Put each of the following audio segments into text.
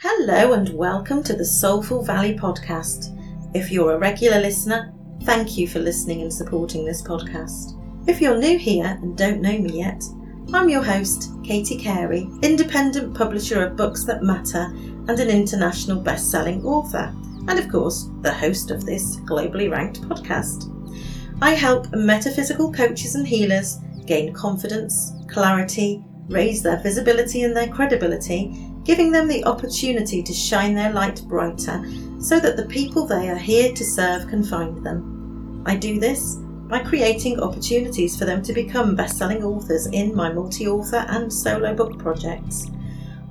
Hello and welcome to the Soulful Valley podcast. If you're a regular listener, thank you for listening and supporting this podcast. If you're new here and don't know me yet, I'm your host, Katie Carey, independent publisher of Books That Matter and an international best selling author, and of course, the host of this globally ranked podcast. I help metaphysical coaches and healers gain confidence, clarity, raise their visibility and their credibility giving them the opportunity to shine their light brighter so that the people they are here to serve can find them. I do this by creating opportunities for them to become best selling authors in my multi author and solo book projects.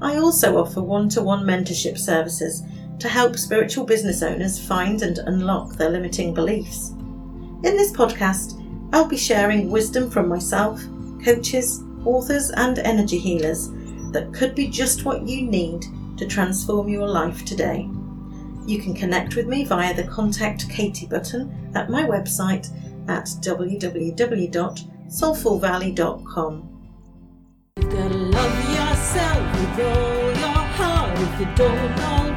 I also offer one to one mentorship services to help spiritual business owners find and unlock their limiting beliefs. In this podcast, I'll be sharing wisdom from myself, coaches, authors, and energy healers that could be just what you need to transform your life today. You can connect with me via the Contact Katie button at my website at www.soulfulvalley.com. You gotta love yourself with all your heart if you don't already.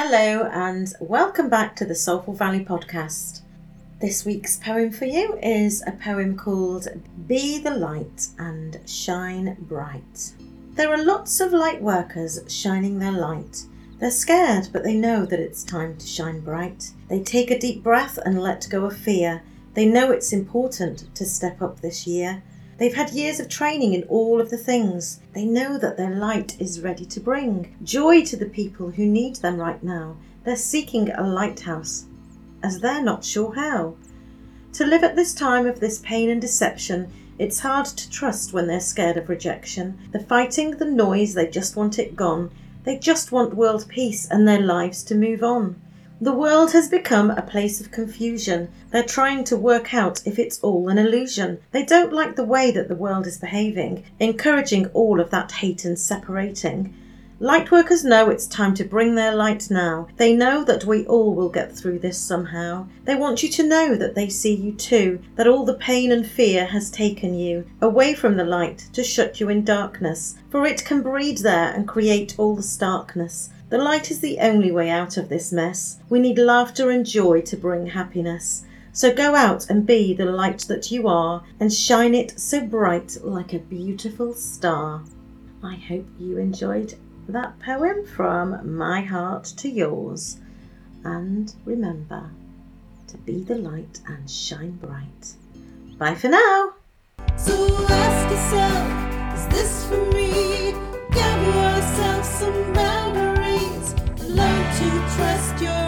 Hello, and welcome back to the Soulful Valley podcast. This week's poem for you is a poem called Be the Light and Shine Bright. There are lots of light workers shining their light. They're scared, but they know that it's time to shine bright. They take a deep breath and let go of fear. They know it's important to step up this year. They've had years of training in all of the things. They know that their light is ready to bring joy to the people who need them right now. They're seeking a lighthouse, as they're not sure how. To live at this time of this pain and deception, it's hard to trust when they're scared of rejection. The fighting, the noise, they just want it gone. They just want world peace and their lives to move on. The world has become a place of confusion. They're trying to work out if it's all an illusion. They don't like the way that the world is behaving, encouraging all of that hate and separating. Lightworkers know it's time to bring their light now. They know that we all will get through this somehow. They want you to know that they see you too, that all the pain and fear has taken you away from the light to shut you in darkness, for it can breed there and create all the starkness. The light is the only way out of this mess. We need laughter and joy to bring happiness. So go out and be the light that you are and shine it so bright like a beautiful star. I hope you enjoyed that poem from my heart to yours. And remember to be the light and shine bright. Bye for now. So trust your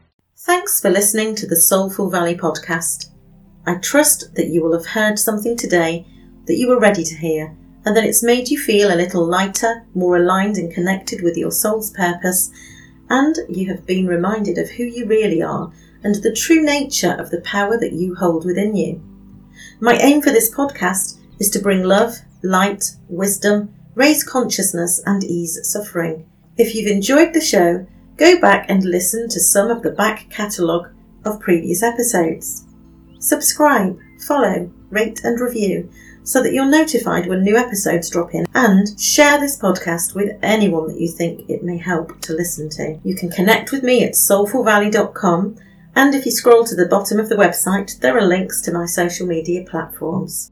Thanks for listening to the Soulful Valley podcast. I trust that you will have heard something today that you were ready to hear and that it's made you feel a little lighter, more aligned and connected with your soul's purpose, and you have been reminded of who you really are and the true nature of the power that you hold within you. My aim for this podcast is to bring love, light, wisdom, raise consciousness, and ease suffering. If you've enjoyed the show, go back and listen to some of the back catalogue of previous episodes. Subscribe, follow, rate, and review so that you're notified when new episodes drop in and share this podcast with anyone that you think it may help to listen to. You can connect with me at soulfulvalley.com and if you scroll to the bottom of the website, there are links to my social media platforms.